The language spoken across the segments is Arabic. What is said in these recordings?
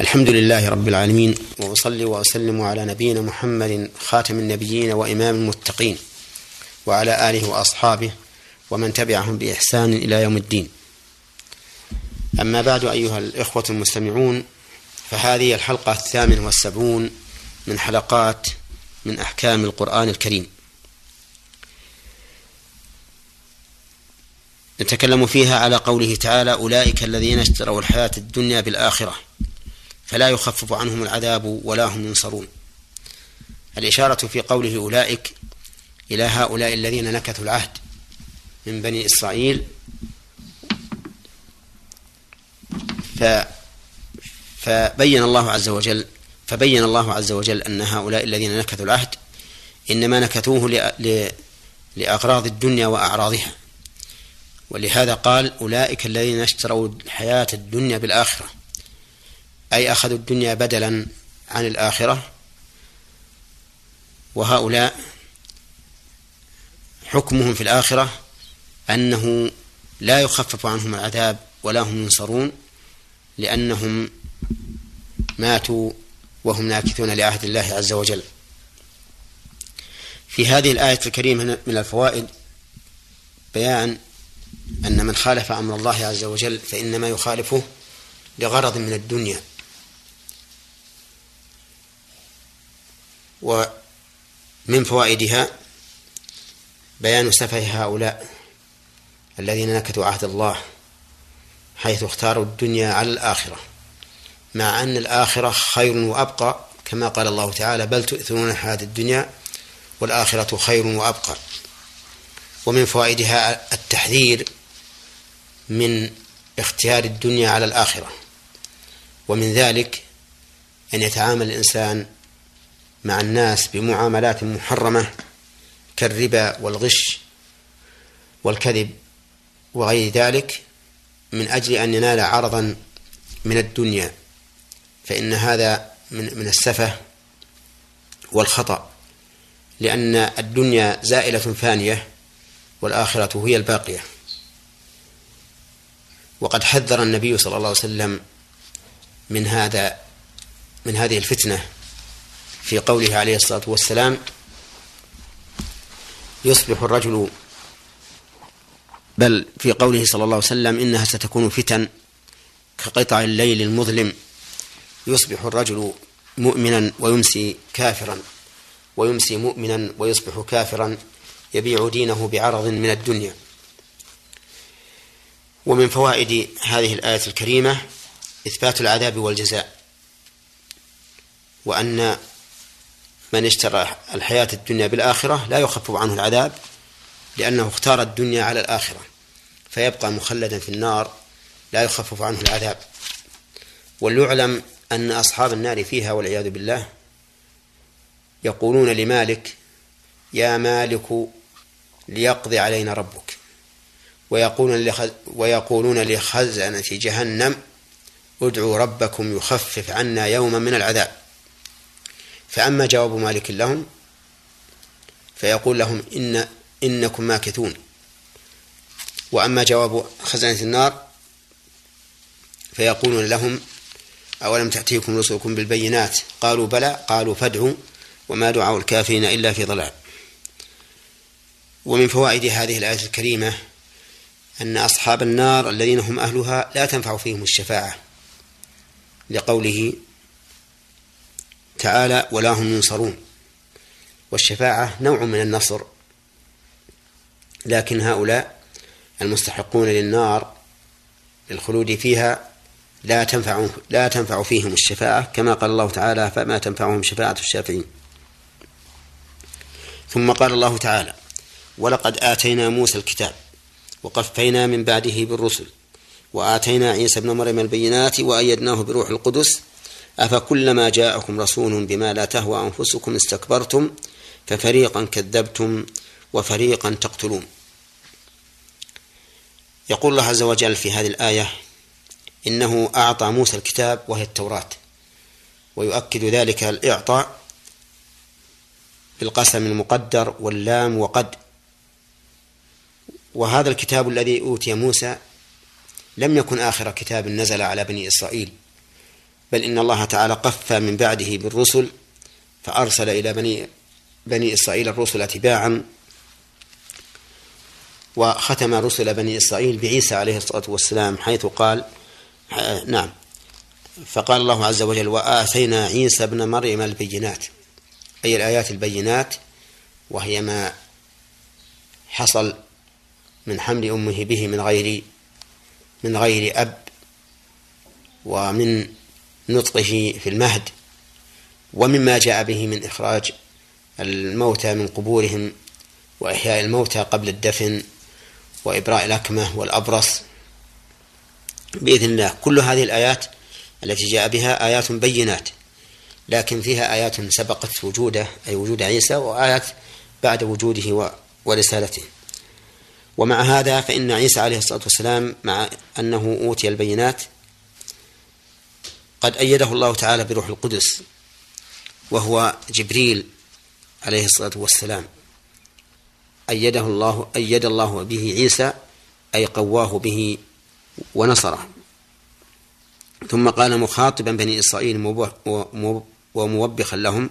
الحمد لله رب العالمين وأصلي وأسلم على نبينا محمد خاتم النبيين وإمام المتقين وعلى آله وأصحابه ومن تبعهم بإحسان إلى يوم الدين. أما بعد أيها الإخوة المستمعون فهذه الحلقة الثامنه والسبعون من حلقات من أحكام القرآن الكريم. نتكلم فيها على قوله تعالى أولئك الذين اشتروا الحياة الدنيا بالآخرة. فلا يخفف عنهم العذاب ولا هم ينصرون. الإشارة في قوله أولئك إلى هؤلاء الذين نكثوا العهد من بني إسرائيل. ف فبين الله عز وجل فبين الله عز وجل أن هؤلاء الذين نكثوا العهد إنما نكثوه لأغراض الدنيا وأعراضها. ولهذا قال أولئك الذين اشتروا الحياة الدنيا بالآخرة. أي أخذوا الدنيا بدلا عن الآخرة وهؤلاء حكمهم في الآخرة أنه لا يخفف عنهم العذاب ولا هم ينصرون لأنهم ماتوا وهم ناكثون لعهد الله عز وجل. في هذه الآية الكريمة من الفوائد بيان أن من خالف أمر الله عز وجل فإنما يخالفه لغرض من الدنيا. ومن فوائدها بيان سفه هؤلاء الذين نكثوا عهد الله حيث اختاروا الدنيا على الآخرة مع أن الآخرة خير وأبقى كما قال الله تعالى بل تؤثرون الحياة الدنيا والآخرة خير وأبقى. ومن فوائدها التحذير من اختيار الدنيا على الآخرة ومن ذلك أن يتعامل الإنسان مع الناس بمعاملات محرمة كالربا والغش والكذب وغير ذلك من أجل أن ينال عرضا من الدنيا فإن هذا من من السفة والخطأ لأن الدنيا زائلة فانية والآخرة هي الباقية. وقد حذر النبي صلى الله عليه وسلم من هذا من هذه الفتنة. في قوله عليه الصلاة والسلام يصبح الرجل بل في قوله صلى الله عليه وسلم إنها ستكون فتن كقطع الليل المظلم يصبح الرجل مؤمنا ويمسي كافرا ويمسي مؤمنا ويصبح كافرا يبيع دينه بعرض من الدنيا. ومن فوائد هذه الآية الكريمة إثبات العذاب والجزاء وأن من اشترى الحياة الدنيا بالآخرة لا يخفف عنه العذاب لأنه اختار الدنيا على الآخرة فيبقى مخلدا في النار لا يخفف عنه العذاب. وليعلم أن أصحاب النار فيها والعياذ بالله يقولون لمالك يا مالك ليقضي علينا ربك. ويقولون ويقولون لخزنة جهنم ادعوا ربكم يخفف عنا يوما من العذاب. فأما جواب مالك لهم فيقول لهم إن إنكم ماكثون. وأما جواب خزنة النار فيقولون لهم أولم تأتيكم رسلكم بالبينات؟ قالوا بلى قالوا فادعوا وما دعاء الكافرين إلا في ضلال. ومن فوائد هذه الآية الكريمة أن أصحاب النار الذين هم أهلها لا تنفع فيهم الشفاعة لقوله تعالى ولا هم ينصرون. والشفاعة نوع من النصر. لكن هؤلاء المستحقون للنار للخلود فيها لا تنفع لا تنفع فيهم الشفاعة كما قال الله تعالى فما تنفعهم شفاعة الشافعين. ثم قال الله تعالى ولقد آتينا موسى الكتاب وقفينا من بعده بالرسل وآتينا عيسى ابن مريم البينات وأيدناه بروح القدس أفكلما جاءكم رسول بما لا تهوى أنفسكم استكبرتم ففريقا كذبتم وفريقا تقتلون. يقول الله عز وجل في هذه الآية إنه أعطى موسى الكتاب وهي التوراة ويؤكد ذلك الإعطاء بالقسم المقدر واللام وقد. وهذا الكتاب الذي أوتي موسى لم يكن آخر كتاب نزل على بني إسرائيل. بل إن الله تعالى قفى من بعده بالرسل فأرسل إلى بني بني إسرائيل الرسل تباعا وختم رسل بني إسرائيل بعيسى عليه الصلاة والسلام حيث قال نعم فقال الله عز وجل وآتينا عيسى ابن مريم البينات أي الآيات البينات وهي ما حصل من حمل أمه به من غير من غير أب ومن نطقه في المهد ومما جاء به من إخراج الموتى من قبورهم وإحياء الموتى قبل الدفن وإبراء الأكمة والأبرص. بإذن الله كل هذه الآيات التي جاء بها آيات بينات لكن فيها آيات سبقت وجوده أي وجود عيسى وآيات بعد وجوده ورسالته. ومع هذا فإن عيسى عليه الصلاة والسلام مع أنه أوتي البينات قد أيده الله تعالى بروح القدس وهو جبريل عليه الصلاة والسلام. أيده الله أيد الله به عيسى أي قواه به ونصره. ثم قال مخاطبا بني إسرائيل وموبخا لهم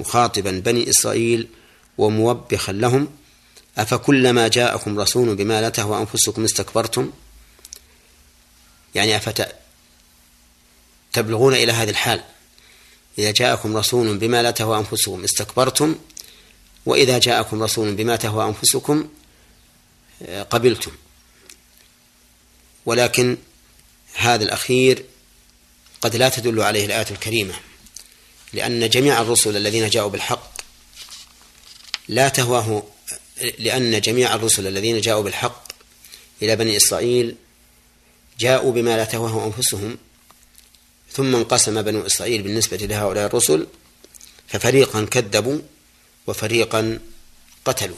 مخاطبا بني إسرائيل وموبخا لهم أفكلما جاءكم رسول بما لا تهوى أنفسكم استكبرتم؟ يعني أفت تبلغون إلى هذه الحال. إذا جاءكم رسول بما لا تهوى أنفسكم استكبرتم وإذا جاءكم رسول بما تهوى أنفسكم قبلتم. ولكن هذا الأخير قد لا تدل عليه الآية الكريمة لأن جميع الرسل الذين جاءوا بالحق لا تهواه لأن جميع الرسل الذين جاءوا بالحق إلى بني إسرائيل جاءوا بما لا تهواه أنفسهم ثم انقسم بنو إسرائيل بالنسبة لهؤلاء الرسل ففريقا كذبوا وفريقا قتلوا.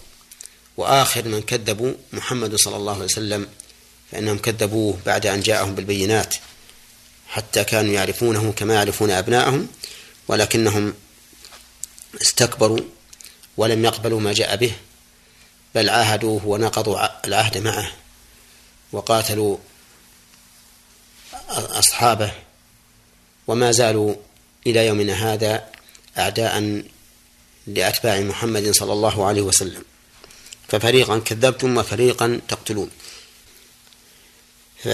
وآخر من كذبوا محمد صلى الله عليه وسلم فإنهم كذبوه بعد أن جاءهم بالبينات حتى كانوا يعرفونه كما يعرفون أبناءهم ولكنهم استكبروا ولم يقبلوا ما جاء به بل عاهدوه ونقضوا العهد معه وقاتلوا أصحابه وما زالوا إلى يومنا هذا أعداء لأتباع محمد صلى الله عليه وسلم. ففريقا كذبتم وفريقا تقتلون. ف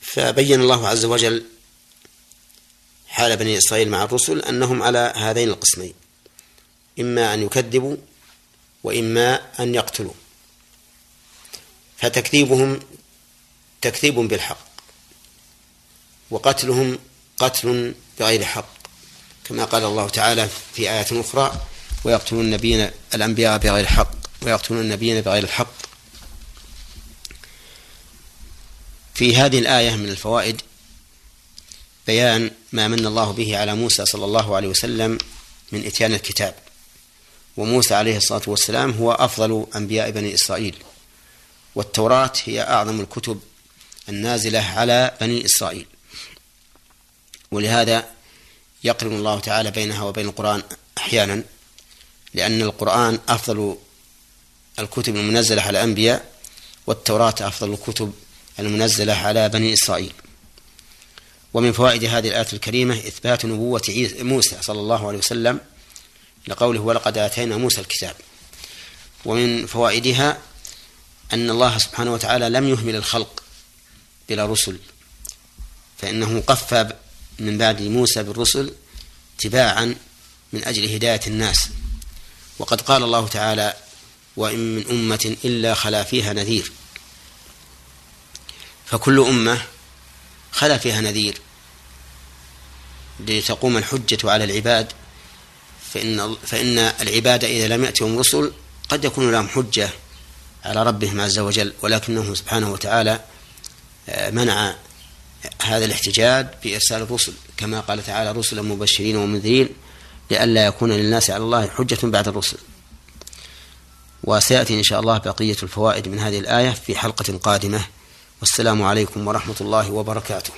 فبين الله عز وجل حال بني إسرائيل مع الرسل أنهم على هذين القسمين إما أن يكذبوا وإما أن يقتلوا. فتكذيبهم تكذيب بالحق. وقتلهم قتل بغير حق كما قال الله تعالى في آيات أخرى ويقتلون النبيين الأنبياء بغير حق ويقتلون النبيين بغير الحق في هذه الآية من الفوائد بيان ما من الله به على موسى صلى الله عليه وسلم من إتيان الكتاب. وموسى عليه الصلاة والسلام هو أفضل أنبياء بني إسرائيل والتوراة هي أعظم الكتب النازلة على بني إسرائيل. ولهذا يقرن الله تعالى بينها وبين القرآن أحيانا لأن القرآن أفضل الكتب المنزلة على الأنبياء والتوراة أفضل الكتب المنزلة على بني إسرائيل. ومن فوائد هذه الآية الكريمة إثبات نبوة موسى صلى الله عليه وسلم لقوله ولقد آتينا موسى الكتاب ومن فوائدها أن الله سبحانه وتعالى لم يهمل الخلق بلا رسل فإنه قفى من بعد موسى بالرسل تباعا من أجل هداية الناس. وقد قال الله تعالى وإن من أمة إلا خلا فيها نذير فكل أمة خلا فيها نذير. لتقوم الحجة على العباد فإن فإن العباد إذا لم يأتهم رسل قد يكون لهم حجة على ربهم عز وجل. ولكنه سبحانه وتعالى آه، منع هذا الاحتجاج بإرسال الرسل كما قال تعالى رسلا مبشرين ومنذرين لئلا يكون للناس على الله حجة بعد الرسل. وسيأتي إن شاء الله بقية الفوائد من هذه الآية في حلقة قادمة. والسلام عليكم ورحمة الله وبركاته.